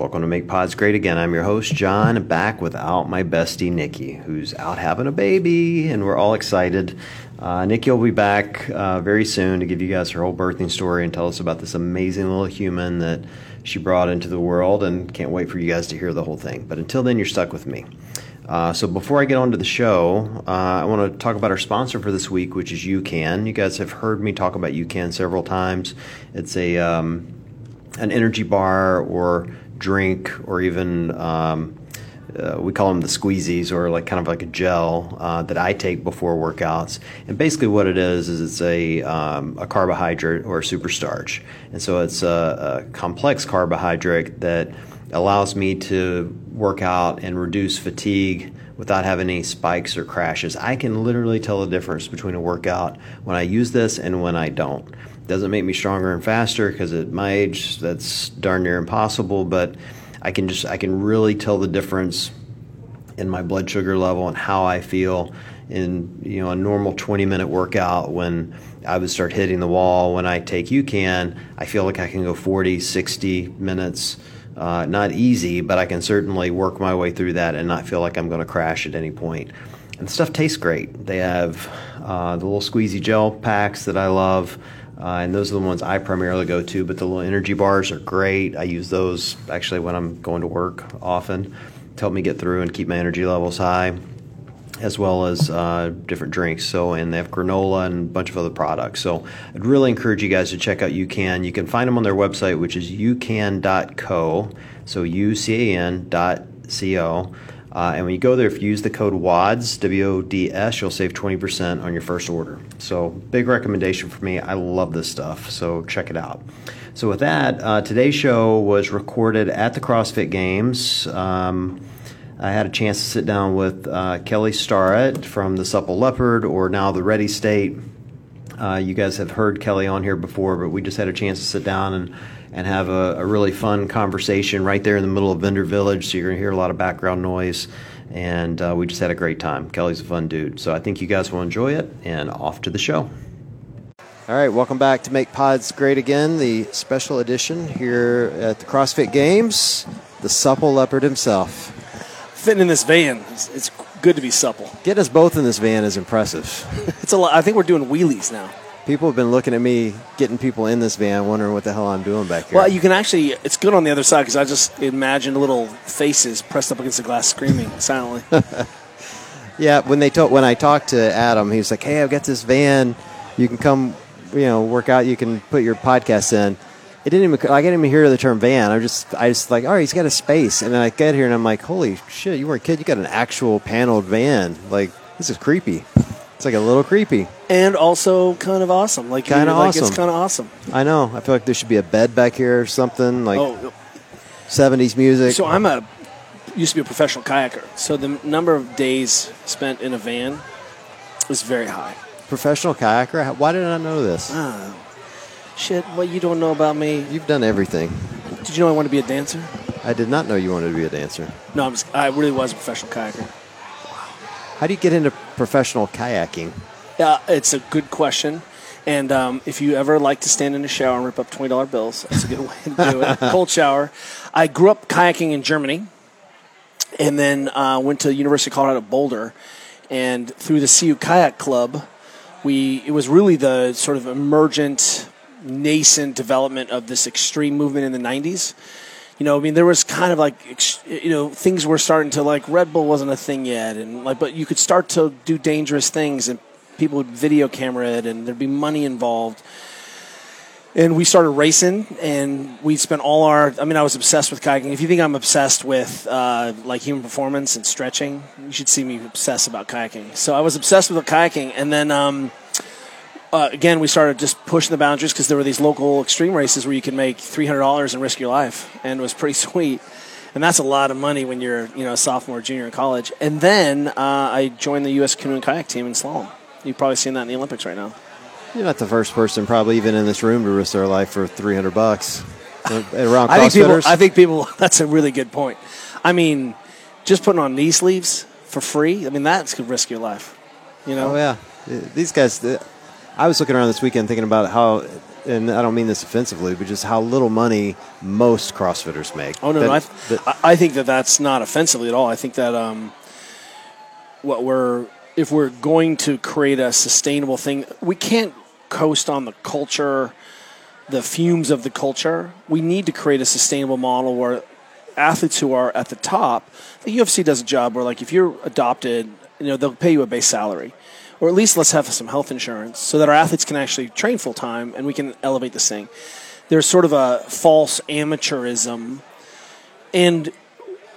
Welcome to Make Pods Great Again. I'm your host, John, back without my bestie, Nikki, who's out having a baby, and we're all excited. Uh, Nikki will be back uh, very soon to give you guys her whole birthing story and tell us about this amazing little human that she brought into the world, and can't wait for you guys to hear the whole thing. But until then, you're stuck with me. Uh, so before I get on to the show, uh, I want to talk about our sponsor for this week, which is UCAN. You guys have heard me talk about UCAN several times. It's a um, an energy bar or drink or even um, uh, we call them the squeezies or like kind of like a gel uh, that I take before workouts. And basically, what it is is it's a um, a carbohydrate or a superstarch, and so it's a, a, complex carbohydrate that allows me to work out and reduce fatigue without having any spikes or crashes. I can literally tell the difference between a workout when I use this and when I don't. Doesn't make me stronger and faster because at my age that's darn near impossible, but I can just I can really tell the difference in my blood sugar level and how I feel in you know a normal 20 minute workout when I would start hitting the wall when I take UCAN I feel like I can go 40 60 minutes uh, not easy but I can certainly work my way through that and not feel like I'm going to crash at any point. And the stuff tastes great. They have uh, the little squeezy gel packs that I love uh, and those are the ones I primarily go to. But the little energy bars are great. I use those actually when I'm going to work often to help me get through and keep my energy levels high, as well as uh, different drinks. So, and they have granola and a bunch of other products. So, I'd really encourage you guys to check out UCAN. You can find them on their website, which is ucan.co. So, U C A N dot C O. Uh, and when you go there, if you use the code WODS, W O D S, you'll save 20% on your first order. So, big recommendation for me. I love this stuff. So, check it out. So, with that, uh, today's show was recorded at the CrossFit Games. Um, I had a chance to sit down with uh, Kelly Starrett from the Supple Leopard, or now the Ready State. Uh, you guys have heard Kelly on here before, but we just had a chance to sit down and and have a, a, really fun conversation right there in the middle of Vendor Village. So you're going to hear a lot of background noise. And uh, we just had a great time. Kelly's a fun dude. So I think you guys will enjoy it. And off to the show. All right, welcome back to Make Pods Great Again, the special edition here at the CrossFit Games. The supple leopard himself. Fitting in this van, it's, it's good to be supple. Getting us both in this van is impressive. it's a lot. I think we're doing wheelies now people have been looking at me getting people in this van, wondering what the hell I'm doing back here. Well, you can actually. It's good on the other side because I just imagined little faces pressed up against the glass, screaming silently. yeah, when they told when I talked to Adam, he was like, "Hey, I've got this van. You can come, you know, work out. You can put your podcast in." It didn't even. I didn't even hear the term van. i'm just, I just like, all right, he's got a space, and then I get here and I'm like, holy shit, you weren't kidding. You got an actual paneled van. Like this is creepy. It's like a little creepy. And also kind of awesome. Like kind of like awesome. It's kind of awesome. I know. I feel like there should be a bed back here or something like oh. 70s music. So I'm a used to be a professional kayaker. So the number of days spent in a van was very high. Professional kayaker? Why did I know this? Uh, shit, what you don't know about me? You've done everything. Did you know I want to be a dancer? I did not know you wanted to be a dancer. No, was, I really was a professional kayaker. How do you get into professional kayaking? Yeah, it's a good question. And um, if you ever like to stand in a shower and rip up twenty dollar bills, that's a good way to do it. Cold shower. I grew up kayaking in Germany, and then uh, went to University of Colorado Boulder, and through the CU Kayak Club, we it was really the sort of emergent, nascent development of this extreme movement in the '90s you know, I mean, there was kind of like, you know, things were starting to like Red Bull wasn't a thing yet, and like, but you could start to do dangerous things, and people would video camera it, and there'd be money involved. And we started racing, and we spent all our. I mean, I was obsessed with kayaking. If you think I'm obsessed with uh, like human performance and stretching, you should see me obsess about kayaking. So I was obsessed with kayaking, and then. Um, uh, again, we started just pushing the boundaries because there were these local extreme races where you could make three hundred dollars and risk your life, and it was pretty sweet. And that's a lot of money when you're, you know, a sophomore, junior in college. And then uh, I joined the U.S. canoe and kayak team in slalom. You've probably seen that in the Olympics right now. You're not the first person, probably even in this room, to risk their life for three hundred bucks around I think people. I think people. That's a really good point. I mean, just putting on knee sleeves for free. I mean, that could risk your life. You know. Oh yeah, these guys. I was looking around this weekend thinking about how and I don't mean this offensively, but just how little money most CrossFitters make. Oh no, That- no I, that- I- I think that that's not offensively at all. I think that um, what we're if we're going to create a sustainable thing, we can't coast on the culture, the fumes of the culture. We need to create a sustainable model where athletes who are at the top, the UFC does a job where like if you're adopted, you know they'll pay you a base salary. Or at least let's have some health insurance so that our athletes can actually train full time and we can elevate this thing. There's sort of a false amateurism and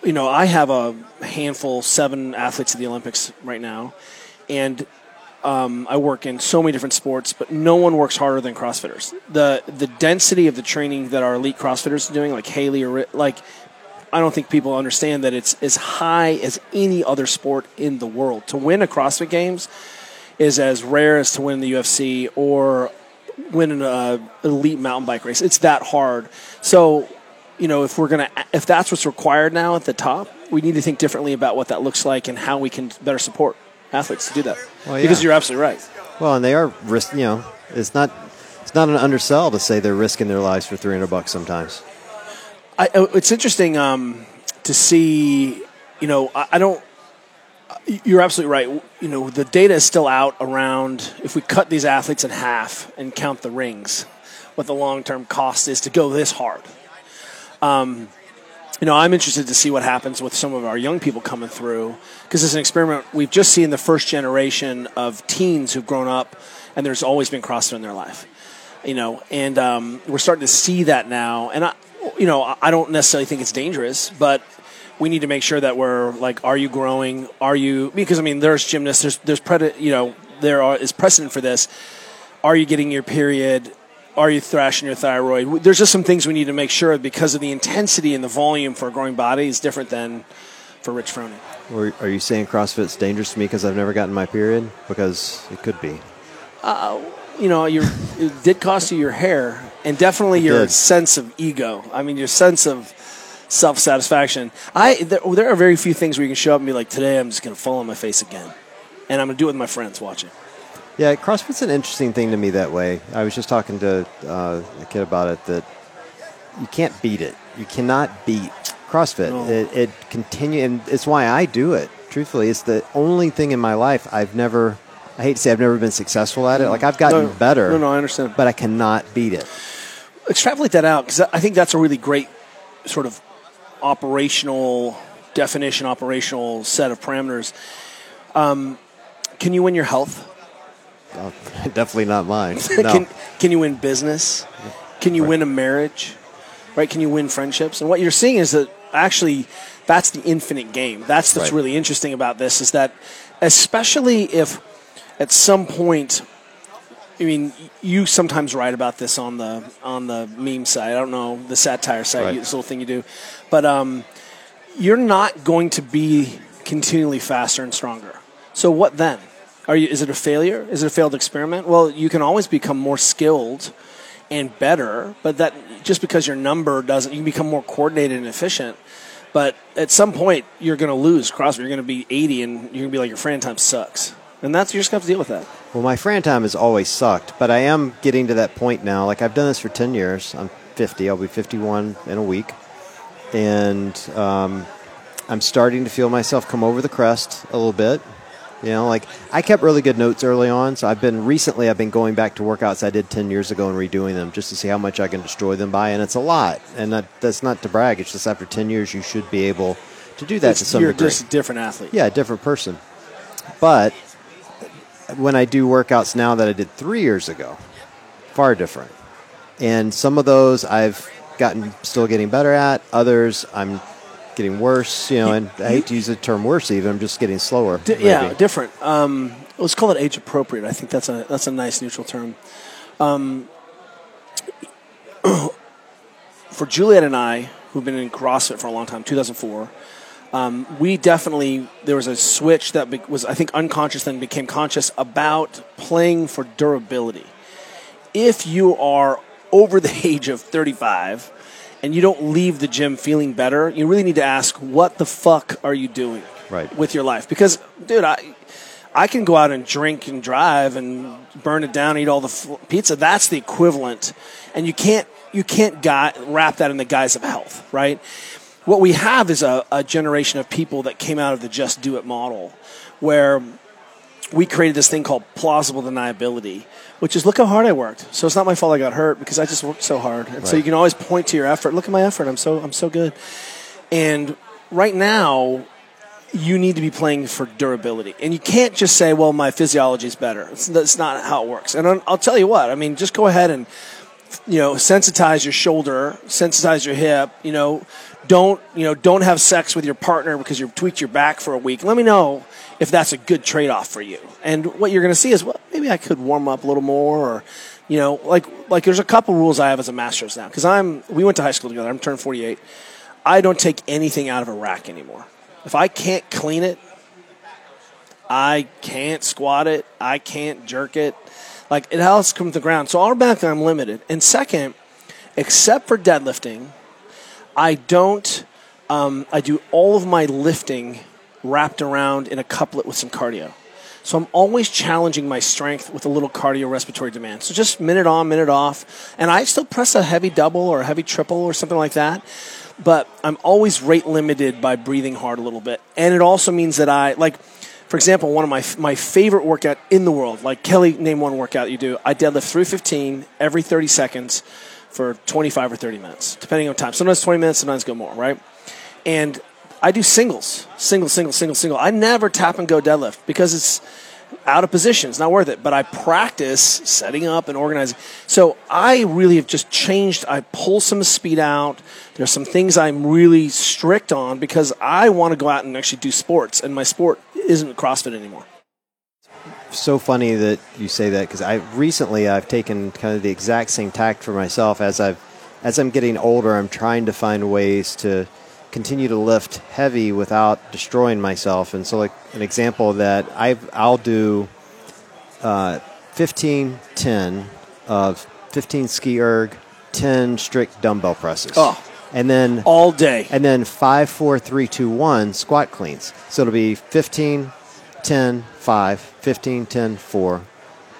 you know, I have a handful, seven athletes at the Olympics right now, and um, I work in so many different sports, but no one works harder than CrossFitters. the The density of the training that our elite CrossFitters are doing, like Haley or like, I don't think people understand that it's as high as any other sport in the world. To win a CrossFit Games is as rare as to win the UFC or win an uh, elite mountain bike race. It's that hard. So, you know, if we're gonna, if that's what's required now at the top, we need to think differently about what that looks like and how we can better support athletes to do that. Well, yeah. Because you're absolutely right. well, and they are risk. You know, it's not it's not an undersell to say they're risking their lives for three hundred bucks sometimes. I, oh, it's interesting um, to see. You know, I, I don't. You're absolutely right. You know, the data is still out around if we cut these athletes in half and count the rings, what the long term cost is to go this hard. Um, you know, I'm interested to see what happens with some of our young people coming through because it's an experiment. We've just seen the first generation of teens who've grown up, and there's always been CrossFit in their life. You know, and um, we're starting to see that now. And I, you know, I- I don't necessarily think it's dangerous, but we need to make sure that we're like, are you growing? Are you? Because I mean, there's gymnasts. There's there's pred- You know, there are, is precedent for this. Are you getting your period? Are you thrashing your thyroid? There's just some things we need to make sure because of the intensity and the volume for a growing body is different than for Rich Froning. Or are you saying CrossFit's dangerous to me because I've never gotten my period? Because it could be. Uh, You know, it did cost you your hair and definitely your did. sense of ego. I mean, your sense of self satisfaction. I there, there are very few things where you can show up and be like, today I'm just going to fall on my face again, and I'm going to do it with my friends watching. Yeah, CrossFit's an interesting thing to me that way. I was just talking to uh, a kid about it that you can't beat it. You cannot beat CrossFit. No. It, it continue, and it's why I do it. Truthfully, it's the only thing in my life I've never. I hate to say I've never been successful at it. Like I've gotten No, better. no, no, I understand. But I cannot beat it. extrapolate that out because I think that's a really great sort of operational definition, operational set of parameters. Um, can you win your health? Uh, definitely not mine. No. can, can you win business? Can you win a marriage? Right? Can you win friendships? And what you're seeing is that actually that's the infinite game. That's what's Right. really interesting about this is that especially if at some point I mean, you sometimes write about this on the on the meme side. I don't know the satire side, Right. this little thing you do, but um, you're not going to be continually faster and stronger. So what then? Are you? Is it a failure? Is it a failed experiment? Well, you can always become more skilled and better, but that just because your number doesn't, you can become more coordinated and efficient. But at some point, you're going to lose CrossFit. You're going to be 80, and you're going to be like your Fran time sucks, and that's you're just going to have to deal with that. Well, my Fran time has always sucked, but I am getting to that point now. Like I've done this for ten years. I'm 50. I'll be 51 in a week, and um, I'm starting to feel myself come over the crest a little bit. You know, like I kept really good notes early on, so I've been recently. I've been going back to workouts I did ten years ago and redoing them just to see how much I can destroy them by, and it's a lot. And that, that's not to brag. It's just after ten years, you should be able to do that to some you're degree. just a different athlete. Yeah, a different person. But when I do workouts now that I did three years ago, far different. And some of those I've gotten still getting better at. Others I'm getting worse. You know, and I hate to use the term worse. Even I'm just getting slower. Di- yeah, different. Um, let's call it age appropriate. I think that's a that's a nice neutral term. Um, for Juliet and I, who've been in CrossFit for a long time, 2004, um, we definitely there was a switch that be- was I think unconscious, then became conscious about playing for durability. If you are over the age of 35 and you don't leave the gym feeling better, you really need to ask what the fuck are you doing Right. with your life? Because, dude, I I can go out and drink and drive and burn it down, eat all the f- pizza. That's the equivalent, and you can't you can't got, wrap that in the guise of health, right? What we have is a, a generation of people that came out of the just do it model, where we created this thing called plausible deniability, which is look how hard I worked. So it's not my fault I got hurt because I just worked so hard. And right. so you can always point to your effort. Look at my effort. I'm so I'm so good. And right now, you need to be playing for durability. And you can't just say, well, my physiology is better. It's, that's not how it works. And I'll tell you what, I mean, just go ahead and, you know, sensitize your shoulder, sensitize your hip, you know, don't, you know, don't have sex with your partner because you've tweaked your back for a week. Let me know if that's a good trade off for you. And what you're going to see is, well, maybe I could warm up a little more or, you know, like, like there's a couple rules I have as a master's now because I'm, we went to high school together. I'm turned 48. I don't take anything out of a rack anymore. If I can't clean it, I can't squat it, I can't jerk it. Like it has come to the ground. So all automatically I'm limited. And second, except for deadlifting, I don't. Um, I do all of my lifting wrapped around in a couplet with some cardio. So I'm always challenging my strength with a little cardio respiratory demand. So just minute on, minute off. And I still press a heavy double or a heavy triple or something like that but I'm always rate limited by breathing hard a little bit. And it also means that I, like, for example, one of my, my favorite workout in the world, like Kelly, name one workout you do. I deadlift 315 every 30 seconds for 25 or 30 minutes, depending on time. Sometimes 20 minutes, sometimes go more, right? And I do singles, single, single, single, single. I never tap and go deadlift because it's out of position. It's not worth it. But I practice setting up and organizing. So I really have just changed. I pull some speed out. There's some things I'm really strict on because I want to go out and actually do sports, and my sport isn't CrossFit anymore. So funny that you say that because I recently I've taken kind of the exact same tact for myself as I've as I'm getting older. I'm trying to find ways to continue to lift heavy without destroying myself. And so, like an example that, I I'll do uh, 15, 10 of 15 ski erg, 10 strict dumbbell presses. Oh. And then all day. And then five, four, three, two, one squat cleans. So it'll be 15, 10, 5, 15, 10, 4,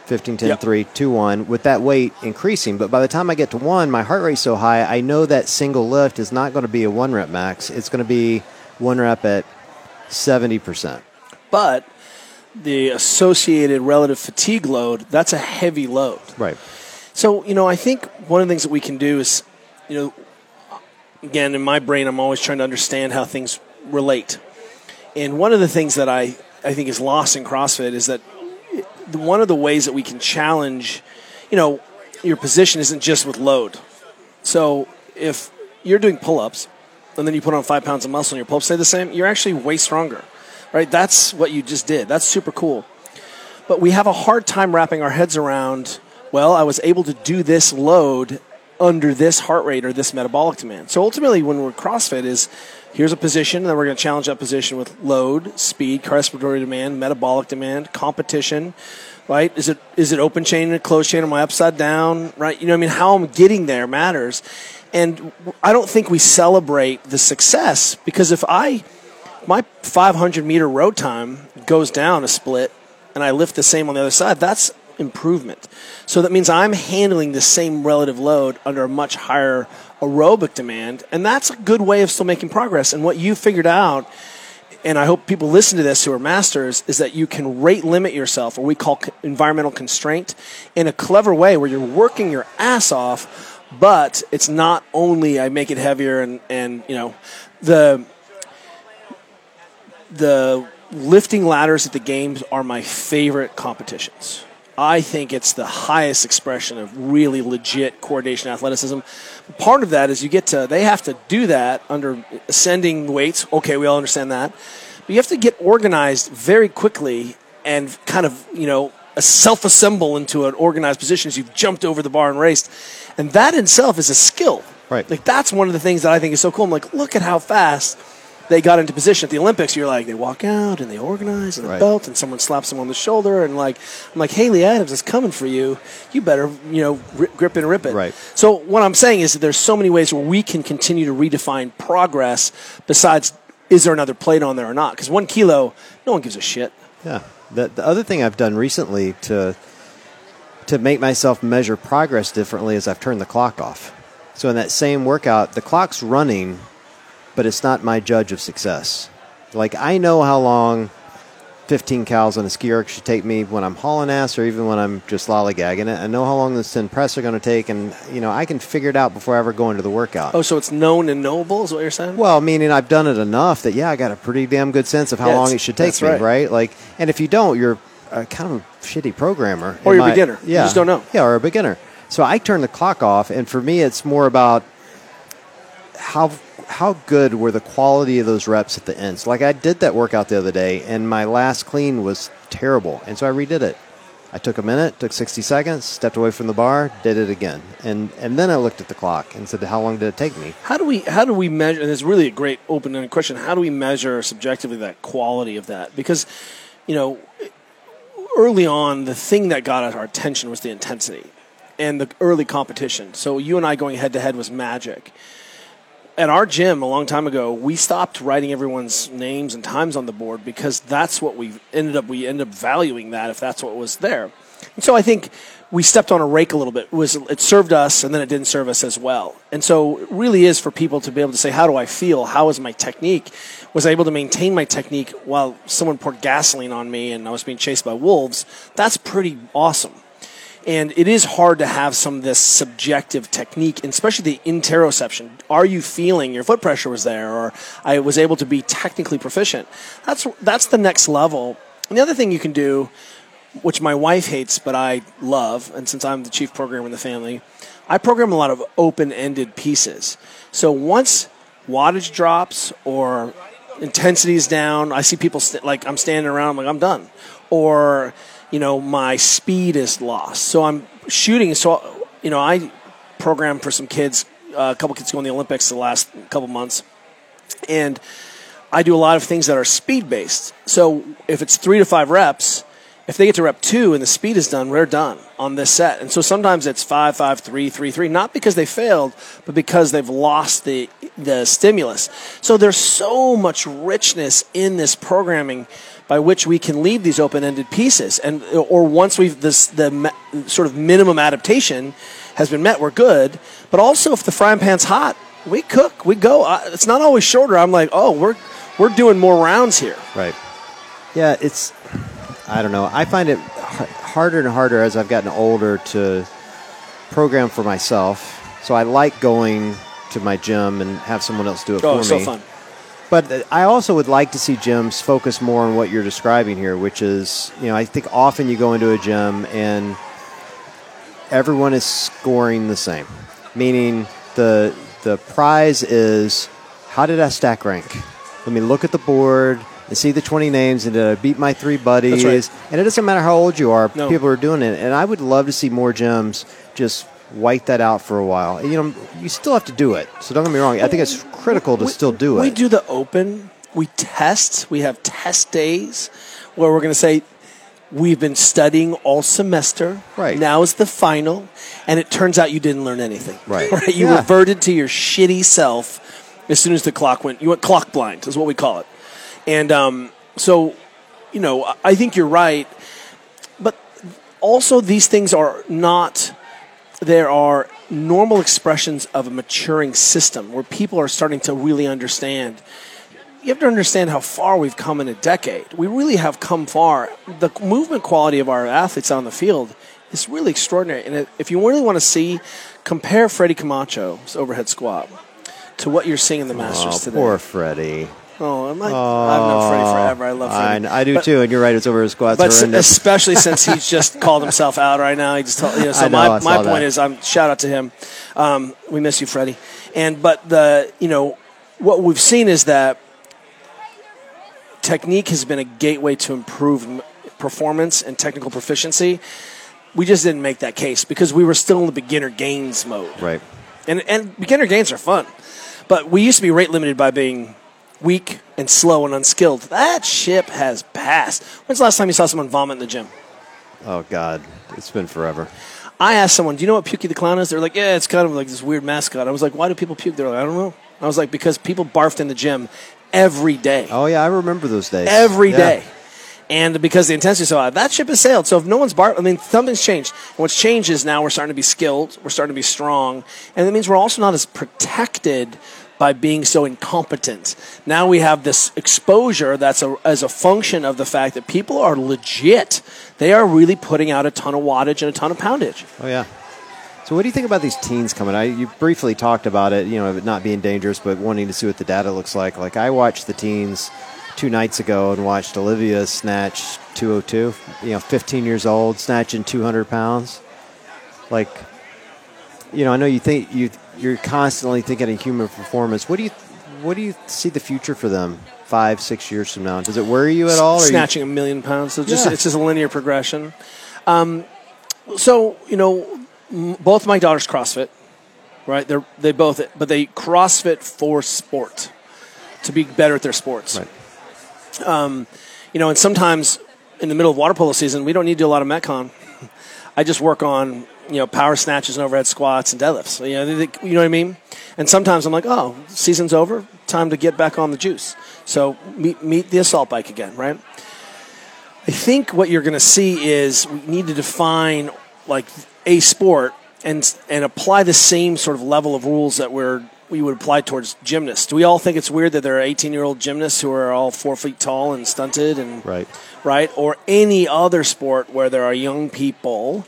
15, 10, yep. 3, 2, 1, with that weight increasing. But by the time I get to 1, my heart rate's so high, I know that single lift is not going to be a 1 rep max. It's going to be 1 rep at 70%. But the associated relative fatigue load, that's a heavy load. Right. So, you know, I think one of the things that we can do is, you know, again, in my brain, I'm always trying to understand how things relate. And one of the things that I, I think is lost in CrossFit is that one of the ways that we can challenge, you know, your position isn't just with load. So if you're doing pull ups and then you put on five pounds of muscle and your pull ups stay the same, you're actually way stronger, right? That's what you just did. That's super cool. But we have a hard time wrapping our heads around, well, I was able to do this load under this heart rate or this metabolic demand. So ultimately, when we're CrossFit, is here's a position, and then we're going to challenge that position with load, speed, respiratory demand, metabolic demand, competition. Right? Is it is it open chain and closed chain? Am I upside down? Right? You know, I mean, how I'm getting there matters, and I don't think we celebrate the success because if I my 500 meter row time goes down a split, and I lift the same on the other side, that's improvement. So that means I'm handling the same relative load under a much higher aerobic demand, and that's a good way of still making progress. And what you figured out, and I hope people listen to this who are masters, is that you can rate limit yourself, or we call environmental constraint, in a clever way where you're working your ass off, but it's not only I make it heavier and, and you know, the the lifting ladders at the games are my favorite competitions I think it's the highest expression of really legit coordination athleticism. Part of that is you get to, they have to do that under ascending weights. Okay, we all understand that. But you have to get organized very quickly and kind of, you know, self assemble into an organized position as you've jumped over the bar and raced. And that in itself is a skill. Right. Like, that's one of the things that I think is so cool. I'm like, look at how fast they got into position at the Olympics, you're like, they walk out and they organize and the right. belt, and someone slaps them on the shoulder, and like, I'm like, Haley Adams is coming for you. You better, you know, rip, grip and rip it. Right. So what I'm saying is that there's so many ways where we can continue to redefine progress. Besides, is there another plate on there or not? Because one kilo, no one gives a shit. Yeah. The, the other thing I've done recently to to make myself measure progress differently is I've turned the clock off. So in that same workout, the clock's running, but it's not my judge of success. Like I know how long 15 cals on a ski erg should take me when I'm hauling ass or even when I'm just lollygagging it. I know how long the 10 press are going to take, and you know I can figure it out before I ever go into the workout. Oh, so it's known and knowable is what you're saying? Well, meaning I've done it enough that yeah, I got a pretty damn good sense of how Yeah, long it should take me, right. right. Like, and if you don't, you're a kind of a shitty programmer, Or you're a beginner. You Yeah, just don't know. Yeah, or a beginner. So I turn the clock off, and for me, it's more about how how good were the quality of those reps at the end. Like I did that workout the other day, and my last clean was terrible, and so I redid it. I took a minute, took 60 seconds, stepped away from the bar, did it again, and and then I looked at the clock and said, "How long did it take me?" How do we how do we measure? And it's really a great open-ended question. How do we measure subjectively that quality of that? Because you know, early on, the thing that got our attention was the intensity and the early competition. So you and I going head to head was magic. At our gym a long time ago, we stopped writing everyone's names and times on the board because that's what we ended up. We ended up valuing that if that's what was there. And so I think we stepped on a rake a little bit. It was it served us, and then it didn't serve us as well. And so it really is for people to be able to say, "How do I feel? How is my technique?" Was I able to maintain my technique while someone poured gasoline on me and I was being chased by wolves? That's pretty awesome. And it is hard to have some of this subjective technique, and especially the interoception. Are you feeling your foot pressure was there, or I was able to be technically proficient? That's that's the next level. And the other thing you can do, which my wife hates but I love, and since I'm the chief programmer in the family, I program a lot of open-ended pieces. So once wattage drops or intensity is down, I see people st- like I'm standing around, I'm like I'm done, or you know my speed is lost. So I'm shooting. So you know I program for some kids, uh, a couple kids going to the Olympics the last couple months, and I do a lot of things that are speed based. So if it's three to five reps, if they get to rep two and the speed is done, we're done on this set. And so sometimes it's five, five, three, three, three, not because they failed, but because they've lost the the stimulus. So there's so much richness in this programming by which we can leave these open-ended pieces, and or once we've this the sort of minimum adaptation has been met, we're good. But also, if the frying pan's hot, we cook, we go. It's not always shorter. I'm like, oh, we're we're doing more rounds here. Right. Yeah, it's. I don't know. I find it harder and harder as I've gotten older to program for myself. So I like going to my gym and have someone else do it Oh, for so me. fun. But I also would like to see gyms focus more on what you're describing here, which is, you know, I think often you go into a gym and everyone is scoring the same, meaning the the prize is how did I stack rank? Let me look at the board and see the 20 names and did I beat my three buddies? right. And it doesn't matter how old you are, No. people are doing it. And I would love to see more gyms just wipe that out for a while. And, you know, you still have to do it. So don't get me wrong. I think it's critical to We- still do it. We do the open. We test. We have test days where we're going to say we've been studying all semester. Right. now is the final, and it turns out you didn't learn anything. Right. right. You Yeah. reverted to your shitty self as soon as the clock went. You went clock blind is what we call it. And um, so, you know, I think you're right, but also these things are not there are normal expressions of a maturing system where people are starting to really understand. You have to understand how far we've come in a decade. We really have come far. The movement quality of our athletes on the field is really extraordinary. And if you really want to see, compare Freddie Camacho's overhead squat to what you're seeing in the Masters Oh, today. poor Freddie. Oh, I'm like, I've known Freddie forever. I love I, Freddie. I do But- too, and you're right. It's over his squats. but s- horrendous. especially since he's just called himself out right now, he just told, you know. So I know, my, I my point is, I'm shout out to him. Um, we miss you, Freddie. And but the you know what we've seen is that technique has been a gateway to improve m- performance and technical proficiency. We just didn't make that case because we were still in the beginner gains mode. right. And and beginner gains are fun, but we used to be rate limited by being weak and slow and unskilled. That ship has passed. When's the last time you saw someone vomit in the gym? Oh God, it's been forever. I asked someone, "Do you know what Pukey the Clown is?" They're like, "Yeah, it's kind of like this weird mascot." I was like, "Why do people puke?" They're like, "I don't know." I was like, "Because people barfed in the gym every day, Oh yeah, I remember those days. every Yeah. day." And because the intensity is so high, that ship has sailed. So if no one's bar, I mean, something's changed. And what's changed is now we're starting to be skilled, we're starting to be strong, and that means we're also not as protected by being so incompetent. Now we have this exposure that's a, as a function of the fact that people are legit. They are really putting out a ton of wattage and a ton of poundage. Oh yeah. So what do you think about these teens coming? I you briefly talked about it, you know, not being dangerous, but wanting to see what the data looks like. Like I watched the teens two nights ago and watched Olivia snatch 202. You know, 15 years old, snatching 200 pounds. Like, you know, I know you think you you're constantly thinking of human performance. What do you what do you see the future for them five six years from now? Does it worry you at all? Snatching you... a million pounds, so just Yeah. it's just a linear progression. Um, so you know, m- both my daughters CrossFit, right? They're they both, but they CrossFit for sport to be better at their sports. Right. you know, and sometimes in the middle of water polo season, we don't need to do a lot of metcon. I just work on you know power snatches and overhead squats and deadlifts. You know, they- they- you know what I mean. And sometimes I'm like, oh, season's over, time to get back on the juice. So meet meet the assault bike again, right? I think what you're going to see is we need to define like a sport and and apply the same sort of level of rules that we're we would apply towards gymnasts. Do we all think it's weird that there are 18 year old gymnasts who are all four feet tall and stunted and Right. right? Or any other sport where there are young people.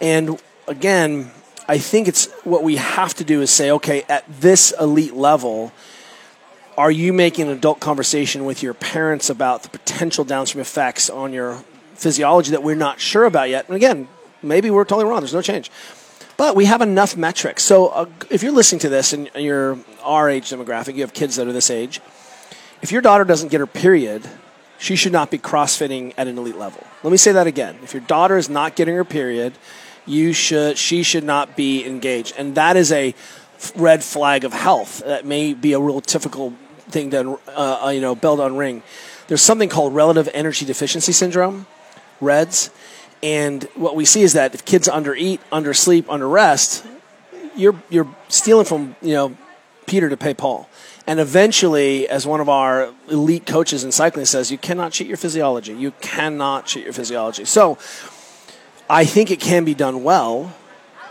And again, I think it's what we have to do is say, okay, at this elite level, are you making an adult conversation with your parents about the potential downstream effects on your physiology that we're not sure about yet? And again, maybe we're totally wrong. There's no change. But we have enough metrics. So uh, if you're listening to this and you're our age demographic, you have kids that are this age, if your daughter doesn't get her period, she should not be crossfitting at an elite level. Let me say that again. If your daughter is not getting her period, you should she should not be engaged. And that is a red flag of health. That may be a real typical thing to uh, uh, you know belt on ring. There's something called relative energy deficiency syndrome, REDS, and what we see is that if kids undereat, undersleep, underrest, you're you're stealing from you know Peter to pay Paul. And eventually, as one of our elite coaches in cycling says, you cannot cheat your physiology. You cannot cheat your physiology. So, I think it can be done well,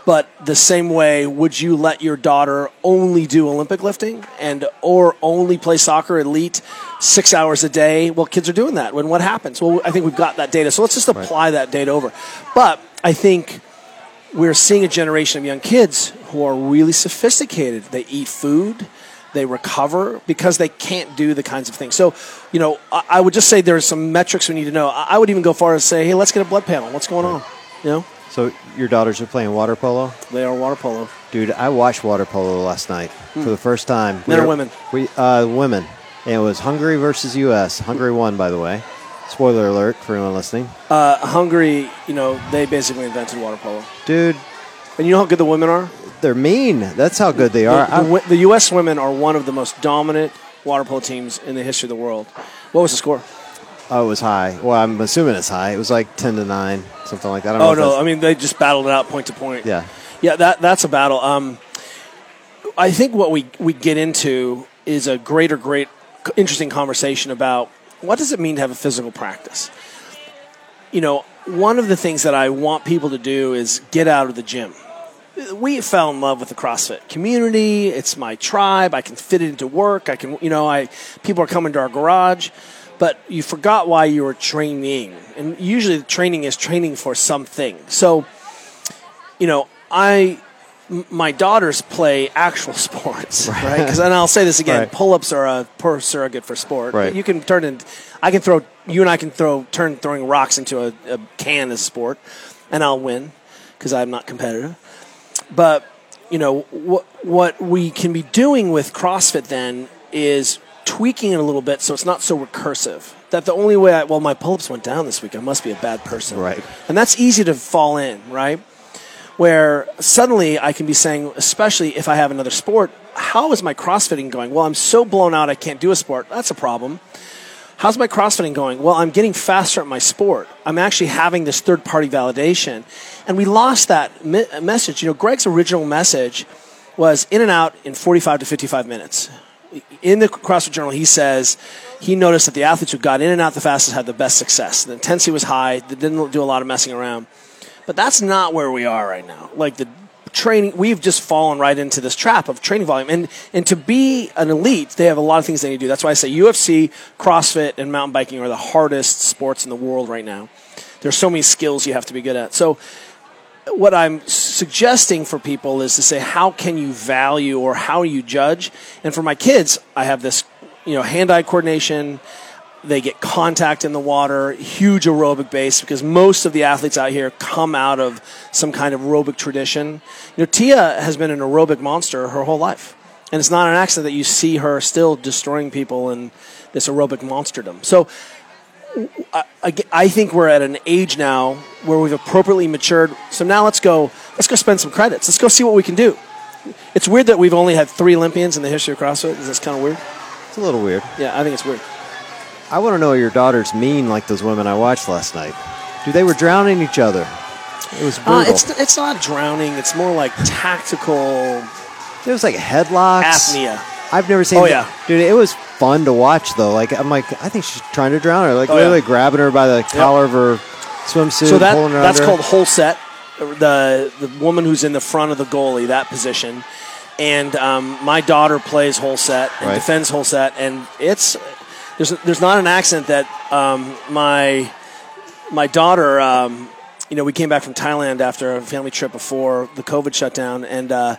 but the same way, would you let your daughter only do Olympic lifting and or only play soccer elite six hours a day? Well, kids are doing that. When what happens? Well, I think we've got that data, so let's just apply that data over. But I think we're seeing a generation of young kids who are really sophisticated. They eat food, they recover because they can't do the kinds of things. So, you know, I, would just say there's some metrics we need to know. I, I would even go far as say, hey, let's get a blood panel. What's going on? You know, So your daughters are playing water polo? they are water polo. Dude, I watched water polo last night for the first time. Hmm. Men or We were- women? We uh, women. And it was Hungary versus U.S. Hungary won, by the way. Spoiler alert for anyone listening. Uh, Hungary, you know, they basically invented water polo. Dude, And you know how good the women are? they're mean. That's how good they are. The, the, the U.S. women are one of the most dominant water polo teams in the history of the world. What was the score? Oh, it was high. Well, I'm assuming it's high. It was like ten to nine, something like that. I don't Oh know. no! I mean, they just battled it out point to point. yeah. Yeah, that that's a battle. Um, I think what we we get into is a greater, great, interesting conversation about what does it mean to have a physical practice. You know, one of the things that I want people to do is get out of the gym. We fell in love with the CrossFit community. It's my tribe. I can fit it into work. I can, you know, I people are coming to our garage, but you forgot why you were training. And usually, the training is training for something. So, you know, I my daughters play actual sports, right? Because and I'll say this again: Right. pull-ups are a poor surrogate for sport. Right. You can turn in. I can throw. You and I can throw turn throwing rocks into a, a can as a sport, and I'll win because I'm not competitive. But you know what what we can be doing with CrossFit then is tweaking it a little bit so it's not so recursive. That the only way I well my pull-ups went down this week. I must be a bad person. Right. And that's easy to fall in, right? Where suddenly I can be saying, especially if I have another sport, how is my CrossFitting going? Well, I'm so blown out I can't do a sport. That's a problem. How's my CrossFitting going? Well, I'm getting faster at my sport. I'm actually having this third party validation. And we lost that me- message. You know, Greg's original message was in and out in 45 to 55 minutes. In the CrossFit Journal, he says he noticed that the athletes who got in and out the fastest had the best success. The intensity was high. They didn't do a lot of messing around. But that's not where we are right now. Like the training, we've just fallen right into this trap of training volume. And and to be an elite, they have a lot of things they need to do. That's why I say UFC, CrossFit, and mountain biking are the hardest sports in the world right now. There's so many skills you have to be good at. So what I'm suggesting for people is to say, how can you value or how you judge? And for my kids, I have this, you know, hand-eye coordination. They get contact in the water, huge aerobic base because most of the athletes out here come out of some kind of aerobic tradition. You know, Tia has been an aerobic monster her whole life. And it's not an accident that you see her still destroying people in this aerobic monsterdom. So I, I think we're at an age now where we've appropriately matured. So now let's go. Let's go spend some credits. Let's go see what we can do. It's weird that we've only had three Olympians in the history of CrossFit. Is this kind of weird? It's a little weird. Yeah, I think it's weird. I want to know your daughters mean like those women I watched last night. Do they were drowning each other? It was brutal. Uh, it's it's not drowning. It's more like tactical there was like headlocks. apnea. I've never seen. Oh, that. yeah. dude, it was fun to watch though. Like I'm like, I think she's trying to drown her. Like Oh, literally yeah. grabbing her by the collar of her swimsuit, So that that's under. called hole set. The the woman who's in the front of the goalie, that position. And um, my daughter plays hole set and Right. defends hole set, and it's there's there's not an accent that um, my my daughter. Um, you know, we came back from Thailand after a family trip before the COVID shutdown, and uh,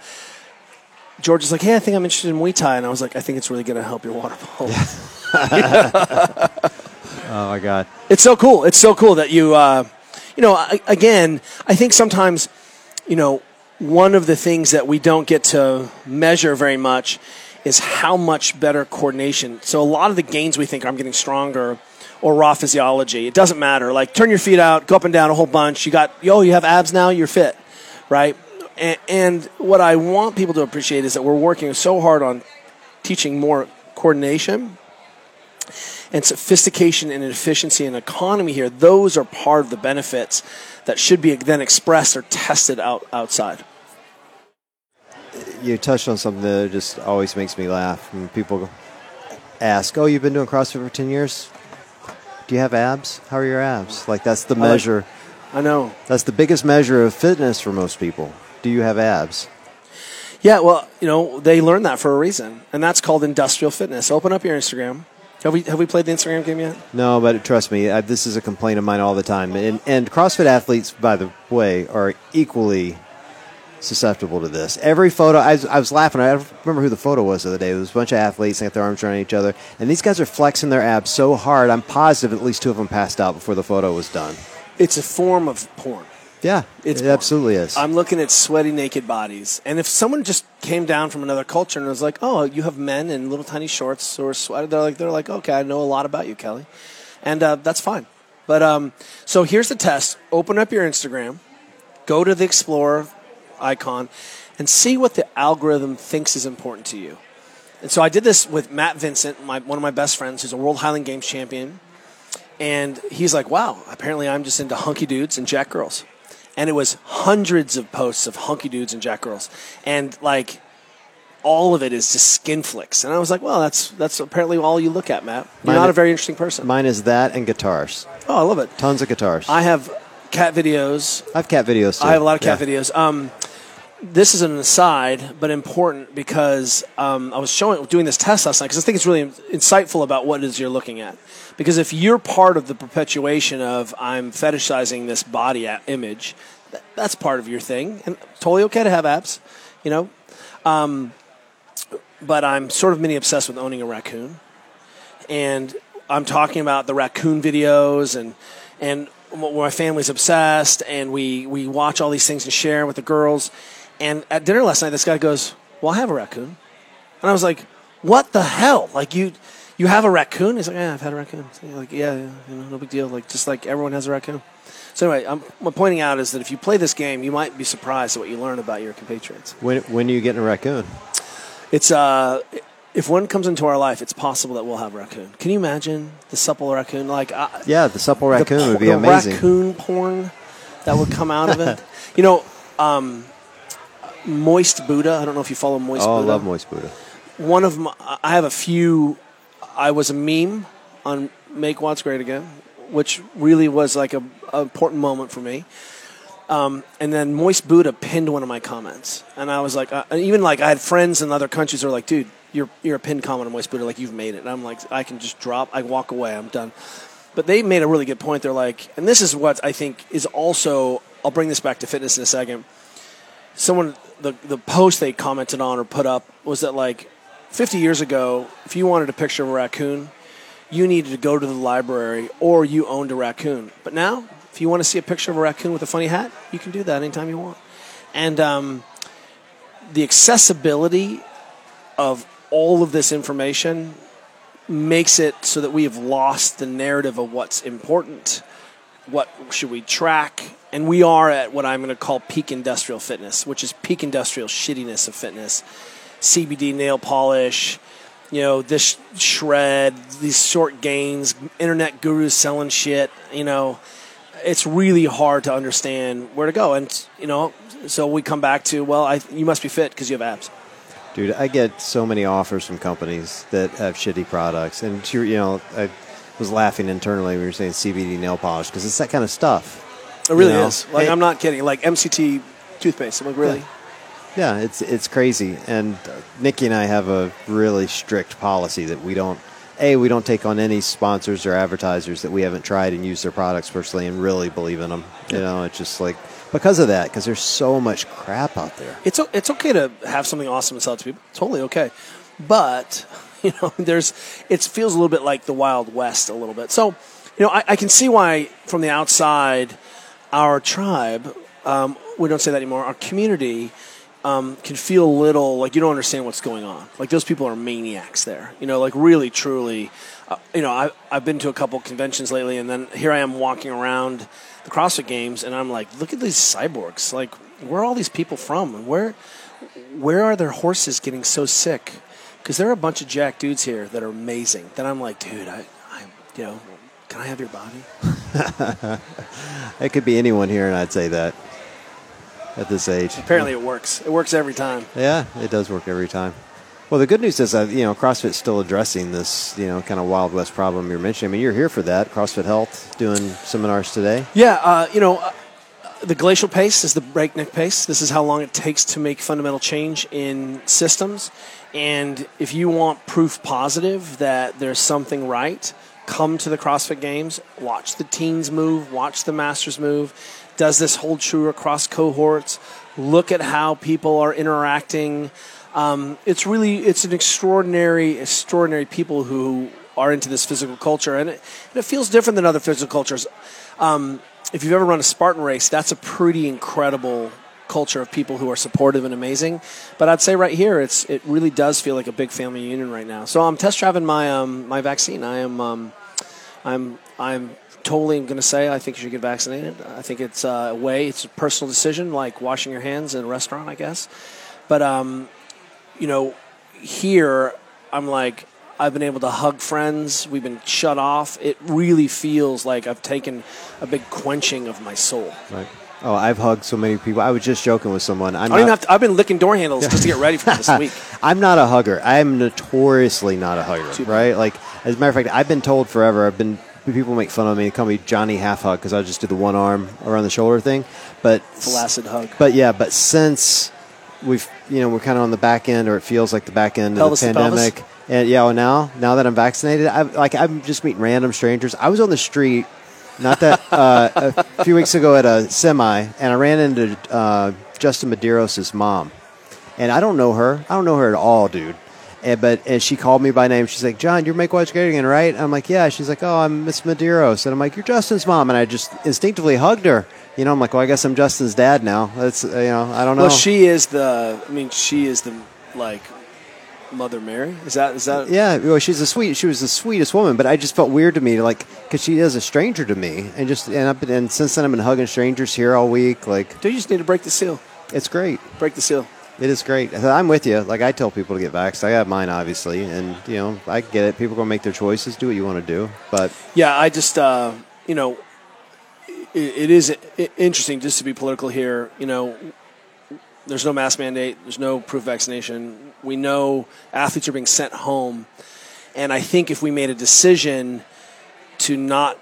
George is like, "Hey, I think I'm interested in Muay Thai," and I was like, "I think it's really going to help your water polo." Oh my god. it's so cool. It's so cool that you, uh, you know, I, again, I think sometimes, you know, one of the things that we don't get to measure very much is how much better coordination. So a lot of the gains we think I'm getting stronger or raw physiology, it doesn't matter. Like turn your feet out, go up and down a whole bunch. You got, yo, you have abs now, you're fit, right? And, and what I want people to appreciate is that we're working so hard on teaching more coordination and sophistication and efficiency and economy here, those are part of the benefits that should be then expressed or tested out outside. You touched on something that just always makes me laugh. When people ask, "Oh, you've been doing CrossFit for ten years? Do you have abs? How are your abs?" Like that's the like- measure. I know. That's the biggest measure of fitness for most people. Do you have abs? Yeah, well, you know, they learned that for a reason, and that's called industrial fitness. Open up your Instagram. Have we have we played the Instagram game yet? No, but trust me, I, this is a complaint of mine all the time. And, and CrossFit athletes, by the way, are equally susceptible to this. Every photo, I was, I was laughing. I don't remember who the photo was the other day. It was a bunch of athletes they got their arms around each other, and these guys are flexing their abs so hard. I'm positive at least two of them passed out before the photo was done. It's a form of porn. Yeah, It's it porn. absolutely is. I'm looking at sweaty, naked bodies. And if someone just came down from another culture and was like, "Oh, you have men in little tiny shorts or sweater," they're like, "They're like, okay, I know a lot about you, Kelly," and uh, that's fine. But um, so here's the test: open up your Instagram, go to the Explorer icon, and see what the algorithm thinks is important to you. And so I did this with Matt Vincent, my, one of my best friends, who's a World Highland Games champion. And he's like, wow, apparently I'm just into hunky dudes and jack girls. And it was hundreds of posts of hunky dudes and jack girls. And like, all of it is just skin flicks. And I was like, well, that's that's apparently all you look at, Matt. You're Mine- not a very interesting person. Mine is that and guitars. oh, I love it. Tons of guitars. I have cat videos. I have cat videos too. I have a lot of cat Yeah. videos. Um, this is an aside, but important because um, I was showing doing this test last night because I think it's really insightful about what it is you're looking at. Because if you're part of the perpetuation of I'm fetishizing this body image, th- that's part of your thing, and totally okay to have abs, you know. Um, but I'm sort of mini obsessed with owning a raccoon and I'm talking about the raccoon videos and and my family's obsessed and we we watch all these things and share with the girls. And at dinner last night, this guy goes, "Well, I have a raccoon," and I was like, "What the hell? Like you." You have a raccoon? He's like, yeah, I've had a raccoon. So like, yeah, yeah, you know, no big deal. Like, just like everyone has a raccoon. So anyway, I'm, what I'm pointing out is that if you play this game, you might be surprised at what you learn about your compatriots. When when are you getting a raccoon? It's uh, if one comes into our life, it's possible that we'll have a raccoon. Can you imagine the supple raccoon? Like, uh, Yeah, the supple raccoon po- would be the amazing. Raccoon porn that would come out of it. you know, um, Moist Buddha. I don't know if you follow Moist Oh, I love Moist Buddha. one of my, I have a few. I was a meme on "Make WODs Great Again," which really was like a, a important moment for me. Um, and then Moist Buddha pinned one of my comments, and I was like, uh, even like I had friends in other countries who were like, "Dude, you're you're a pinned comment on Moist Buddha, like you've made it." And I'm like, I can just drop, I walk away, I'm done. But they made a really good point. They're like, and this is what I think is also. I'll bring this back to fitness in a second. Someone, the the post they commented on or put up was that like 50 years ago, if you wanted a picture of a raccoon, you needed to go to the library or you owned a raccoon. But now, if you want to see a picture of a raccoon with a funny hat, you can do that anytime you want. And um, the accessibility of all of this information makes it so that we have lost the narrative of what's important, what should we track, and we are at what I'm going to call peak industrial fitness, which is peak industrial shittiness of fitness. CBD nail polish, you know, this shred, these short gains, internet gurus selling shit, you know, it's really hard to understand where to go. And, you know, so we come back to, well, I, you must be fit because you have abs. Dude, I get so many offers from companies that have shitty products, and you know, I was laughing internally when you were saying CBD nail polish because it's that kind of stuff. It really You know? is. Like, I'm not kidding. Like MCT toothpaste. I'm like, really? Yeah, it's it's crazy, and uh, Nikki and I have a really strict policy that we don't. A, we don't take on any sponsors or advertisers that we haven't tried and used their products personally and really believe in them. You know, it's just like because of that, because there's so much crap out there. It's it's okay to have something awesome and sell it to people. Totally okay, but you know, there's it feels a little bit like the Wild West a little bit. So, you know, I, I can see why from the outside, our tribe, um, we don't say that anymore. Our community um, can feel a little like you don't understand what's going on. Like those people are maniacs there. You know, like really, truly. Uh, you know, I, I've been to a couple conventions lately, and then here I am walking around the CrossFit Games, and I'm like, look at these cyborgs. Like, where are all these people from, where where are their horses getting so sick? Because there are a bunch of jack dudes here that are amazing. That I'm like, dude, I, I you know, can I have your body? It could be anyone here, and I'd say that at this age. Apparently, it works. It works every time. Yeah, it does work every time. Well, the good news is that you know CrossFit's still addressing this you know kind of Wild West problem you're mentioning. I mean, you're here for that. CrossFit Health doing seminars today. Yeah, uh, you know, uh, the glacial pace is the breakneck pace. This is how long it takes to make fundamental change in systems. And if you want proof positive that there's something right, come to the CrossFit Games, watch the teens move, watch the masters move. Does this hold true across cohorts? Look at how people are interacting. Um, it's really it's an extraordinary, extraordinary people who are into this physical culture, and it, and it feels different than other physical cultures. Um, if you've ever run a Spartan race, that's a pretty incredible culture of people who are supportive and amazing. But I'd say right here, it's it really does feel like a big family union right now. So I'm test driving my um, my vaccine. I am um, I'm I'm totally going to say I think you should get vaccinated. I think it's uh, a way. It's a personal decision, like washing your hands in a restaurant, I guess. But um, you know, here I'm like I've been able to hug friends. We've been shut off. It really feels like I've taken a big quenching of my soul. Right. Oh, I've hugged so many people. I was just joking with someone. I'm I even not, have to, I've been licking door handles just to get ready for this week. I'm not a hugger. I'm notoriously not a hugger. Right. Like as a matter of fact, I've been told forever. I've been people make fun of me. They call me Johnny Half Hug because I just do the one arm around the shoulder thing. But Flaccid hug. But yeah, but since we've you know we're kind of on the back end, or it feels like the back end Pelvis of the pandemic, and yeah, well now now that I'm vaccinated, I like I'm just meeting random strangers. I was on the street, not that uh, a few weeks ago at a semi, and I ran into uh, Justin Medeiros' mom, and I don't know her. I don't know her at all, dude. And, but and she called me by name. She's like, "John, you're Make WODs Great Again, right?" I'm like, "Yeah." She's like, "Oh, I'm Miss Medeiros," and I'm like, "You're Justin's mom," and I just instinctively hugged her. You know, I'm like, "Well, I guess I'm Justin's dad now." That's you know, I don't know. Well, she is the. I mean, she is the like Mother Mary. Is that is that? Yeah, well, she's a sweet. She was the sweetest woman, but I just felt weird to me, like, because she is a stranger to me, and just and I've been, and since then I've been hugging strangers here all week. Like, Do you just need to break the seal? it's great. Break the seal. It is great. I'm with you. Like I tell people to get vaxxed. I got mine, obviously, and you know I get it. People are gonna make their choices. Do what you want to do, but Yeah, I just uh, you know, it, it is interesting just to be political here. You know, there's no mask mandate. There's no proof vaccination. We know athletes are being sent home. And I think if we made a decision to not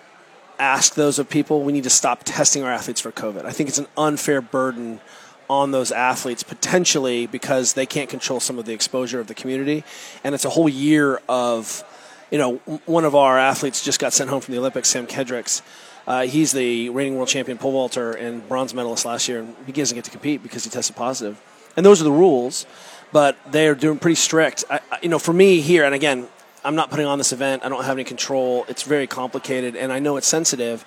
ask those of people, we need to stop testing our athletes for COVID. I think it's an unfair burden on those athletes potentially because they can't control some of the exposure of the community. And it's a whole year of, you know, one of our athletes just got sent home from the Olympics, Sam Kendricks. Uh, he's the reigning world champion pole vaulter and bronze medalist last year, and he doesn't get to compete because he tested positive. And those are the rules, but they're doing pretty strict. I, you know, for me here, and again, I'm not putting on this event. I don't have any control. It's very complicated, and I know it's sensitive.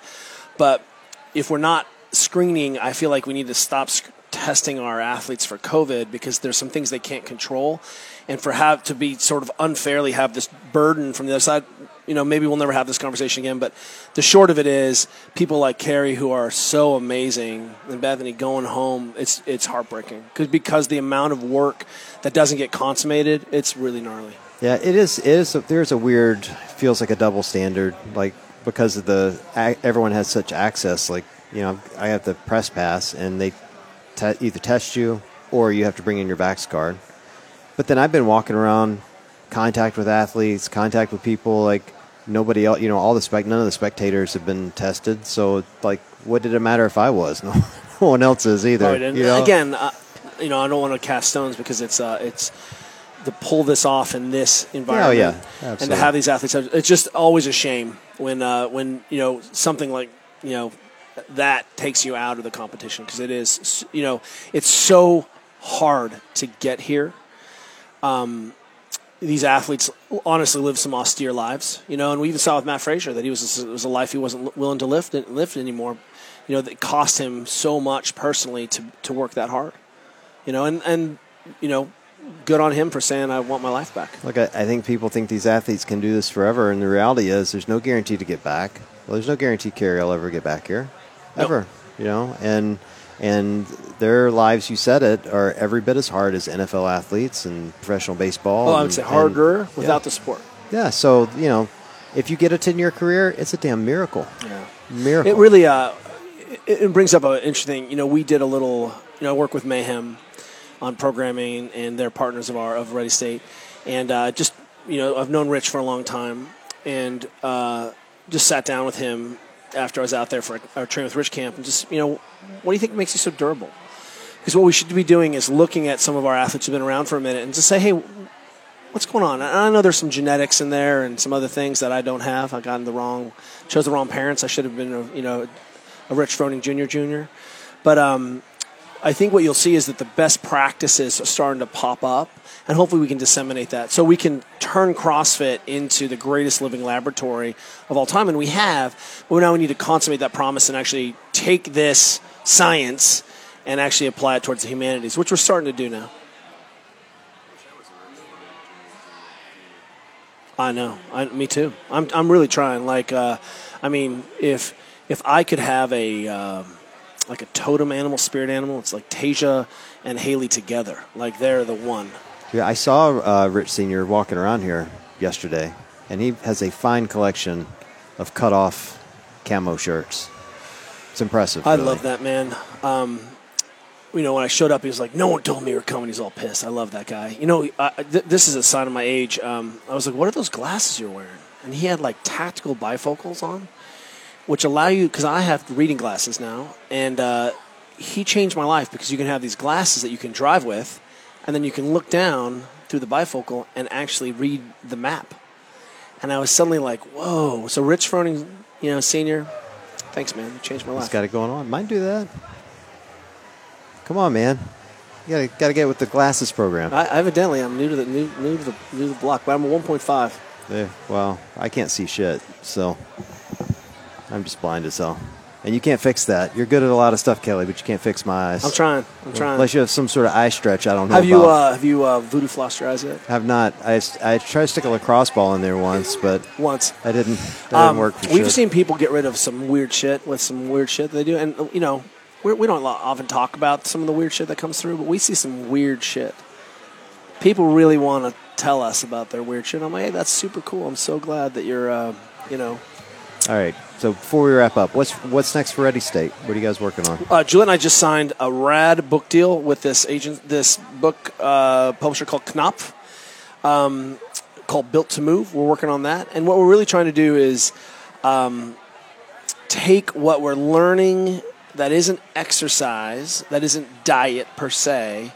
But if we're not screening, I feel like we need to stop sc- testing our athletes for COVID because there's some things they can't control, and for have to be sort of unfairly have this burden from the other side. You know, maybe we'll never have this conversation again. But the short of it is, people like Kari who are so amazing and Bethany going home, it's it's heartbreaking because because the amount of work that doesn't get consummated, it's really gnarly. Yeah, it is. It is. There's a weird. Feels like a double standard, like because of the everyone has such access. Like you know, I have the press pass, and they te- either test you or you have to bring in your Vax card. But then I've been walking around, contact with athletes, contact with people. Like nobody else, you know, all the spec, none of the spectators have been tested. So like, what did it matter if I was? No, no one else is either. Right, and you know? again, uh, you know, I don't want to cast stones because it's uh, it's to pull this off in this environment. Oh, yeah. and to have these athletes, it's just always a shame when uh, when you know something like you know that takes you out of the competition because it is you know it's so hard to get here. Um, these athletes honestly live some austere lives, you know, and we even saw with Mat Fraser that he was it was a life he wasn't willing to lift lift anymore. You know, that cost him so much personally to to work that hard. You know, and and you know, good on him for saying I want my life back. Look, I, I think people think these athletes can do this forever, and the reality is there's no guarantee to get back. Well, there's no guarantee Kari will ever get back here, Nope. ever. You know, and and their lives, you said it, are every bit as hard as NFL athletes and professional baseball. Oh, I and- would say and- harder without yeah. the sport. Yeah, so you know, if you get a ten-year career, it's a damn miracle. Yeah. Miracle. It really uh, it, it brings up an interesting. You know, we did a little. You know, I work with Mayhem on programming, and they're partners of our of Ready State, and uh, just you know, I've known Rich for a long time, and uh, just sat down with him after I was out there for our train with Rich camp, and just you know, what do you think makes you so durable? Because what we should be doing is looking at some of our athletes who've been around for a minute and just say, hey, what's going on? I know there's some genetics in there and some other things that I don't have. I got in the wrong, chose the wrong parents. I should have been, a, you know, a Rich Froning Jr. Jr. But um, I think what you'll see is that the best practices are starting to pop up, and hopefully we can disseminate that so we can turn CrossFit into the greatest living laboratory of all time, and we have. But now we need to consummate that promise and actually take this science and actually apply it towards the humanities, which we're starting to do now. I know. I, me too. I'm, I'm really trying. Like, uh, I mean, if if I could have a um, like a totem animal, spirit animal, it's like Tasia and Haley together. Like they're the one. Yeah, I saw uh, Rich Senior walking around here yesterday, and he has a fine collection of cut-off camo shirts. It's impressive. I really. love that man. Um, you know, when I showed up, he was like, "No one told me you were coming." He's all pissed. I love that guy. You know, I, th- this is a sign of my age. Um, I was like, "What are those glasses you're wearing?" And he had like tactical bifocals on, which allow you because I have reading glasses now, and uh, he changed my life because you can have these glasses that you can drive with, and then you can look down through the bifocal and actually read the map. And I was suddenly like, "Whoa!" So Rich Froning, you know, senior, thanks, man. You changed my life. He's got it going on. Might do that. Come on, man. You gotta gotta get with the glasses program. I, evidently, I'm new to the new, new to the new to the block, but I'm a 1.5. Yeah, well, I can't see shit, so I'm just blind as hell. And you can't fix that. You're good at a lot of stuff, Kelly, but you can't fix my eyes. I'm trying. I'm trying. Unless you have some sort of eye stretch, I don't know. have you about. uh, have you uh, voodoo flossed your eyes yet? have not. I, I tried to stick a lacrosse ball in there once, but Once. I didn't. That Um, didn't work for we've shit. seen people get rid of some weird shit with some weird shit they do, and you know, we're, we don't often talk about some of the weird shit that comes through, but we see some weird shit. People really want to tell us about their weird shit. I'm like, hey, that's super cool. I'm so glad that you're, uh, you know, All right. So before we wrap up, what's what's next for Ready State? What are you guys working on? Uh, Juliet and I just signed a rad book deal with this agent, this book uh, publisher called Knopf, um, called Built to Move. We're working on that, and what we're really trying to do is um, take what we're learning that isn't exercise, that isn't diet per se,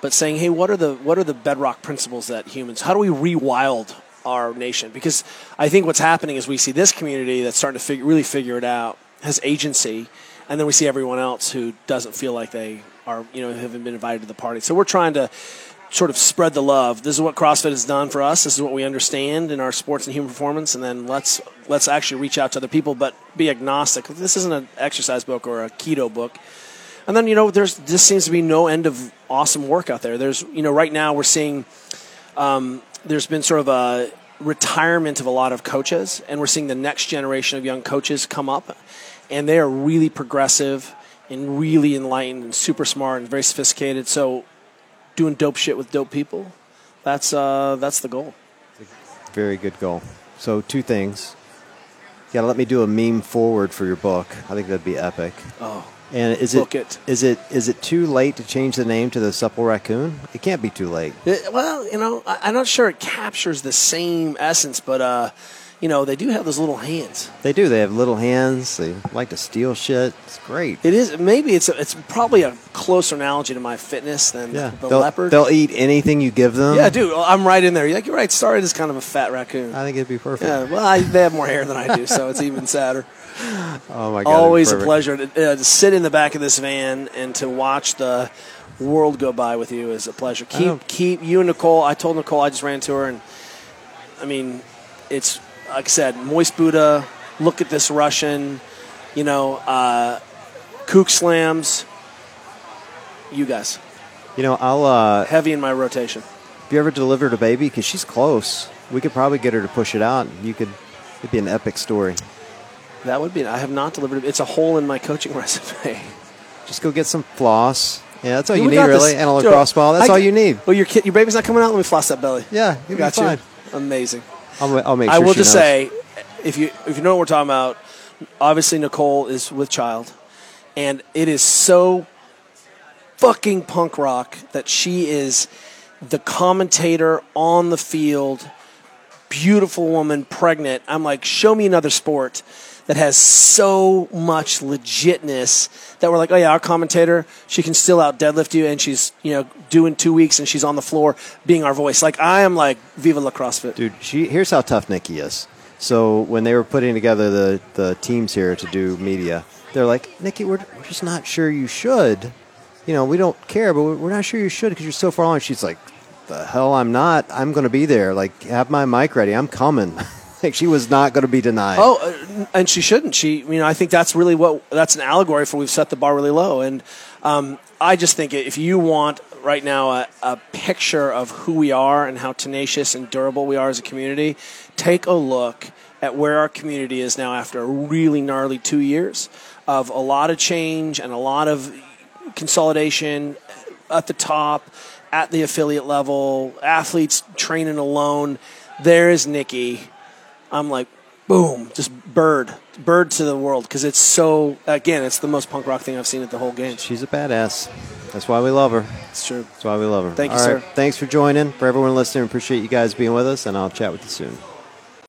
but saying, hey, what are the what are the bedrock principles that humans? How do we rewild our nation? Because I think what's happening is we see this community that's starting to really figure it out, has agency, and then we see everyone else who doesn't feel like they are, you know, haven't been invited to the party. So we're trying to sort of spread the love. This is what CrossFit has done for us. This is what we understand in our sports and human performance, and then let's let's actually reach out to other people, but be agnostic. This isn't an exercise book or a keto book. And then you know, there's just seems to be no end of awesome work out there. There's you know, right now we're seeing um, there's been sort of a retirement of a lot of coaches, and we're seeing the next generation of young coaches come up, and they are really progressive and really enlightened and super smart and very sophisticated. So doing dope shit with dope people. That's uh, that's the goal. Very good goal. So two things. You gotta let me do a meme foreword for your book. I think that'd be epic. Oh, And is it, it. is it is it too late to change the name to the Supple Raccoon? It can't be too late. It- well, you know, I, I'm not sure it captures the same essence, but uh, you know, they do have those little hands. They do. They have little hands. They like to steal shit. It's great. It is maybe it's a, it's probably a closer analogy to my fitness than Yeah, the they'll, leopard. They'll eat anything you give them. yeah, dude, I'm right in there. You're like you're right. Started as kind of a fat raccoon. I think it'd be perfect. Yeah, well, I, they have more hair than I do, so it's even sadder. Oh my god! Always a pleasure to, uh, to sit in the back of this van and to watch the world go by with you is a pleasure. Keep keep you and Nicole. I told Nicole I just ran to her, and I mean, it's like I said, moist Buddha. Look at this Russian, you know, uh, kook slams. You guys, You know, I'll. Uh, heavy in my rotation. have you ever delivered a baby? Because she's close. We could probably get her to push it out. You could. It'd be an epic story. That would be. I have not delivered. It's a hole in my coaching resume. Just go get some floss. Yeah, that's all Yeah, you need, really, this. and a Dude, lacrosse ball. That's I- all you need. Well, your kid, your baby's not coming out. Let me floss that belly. Yeah, be Got fine. you. Amazing. I'll, I'll make. I will just knows. say, if you if you know what we're talking about, obviously Nicole is with child, and it is so fucking punk rock that she is the commentator on the field, beautiful woman, pregnant. I'm like, show me another sport that has so much legitness that we're like, oh yeah, our commentator, she can still out deadlift you, and she's you know doing two weeks, and she's on the floor being our voice. Like I am like, Viva la CrossFit. Dude, she here's how tough Nikki is. So when they were putting together the, the teams here to do media, they're like, Nikki, we're, we're just not sure you should. You know, we don't care, but we're we're not sure you should because you're so far along. She's like, the hell, I'm not. I'm going to be there. Like, have my mic ready. I'm coming. like, she was not going to be denied. Oh, uh, and she shouldn't. She, you know, I think that's really what that's an allegory for. We've set the bar really low, and um, I just think if you want right now a, a picture of who we are and how tenacious and durable we are as a community, take a look at where our community is now after a really gnarly two years of a lot of change and a lot of consolidation at the top, at the affiliate level, athletes training alone. There is Nikki. I'm like, boom, just bird, bird to the world because it's so. Again, it's the most punk rock thing I've seen at the whole game. She's a badass. That's why we love her. It's true. That's why we love her. Thank you, All right, sir. Thanks for joining. For everyone listening, appreciate you guys being with us, and I'll chat with you soon.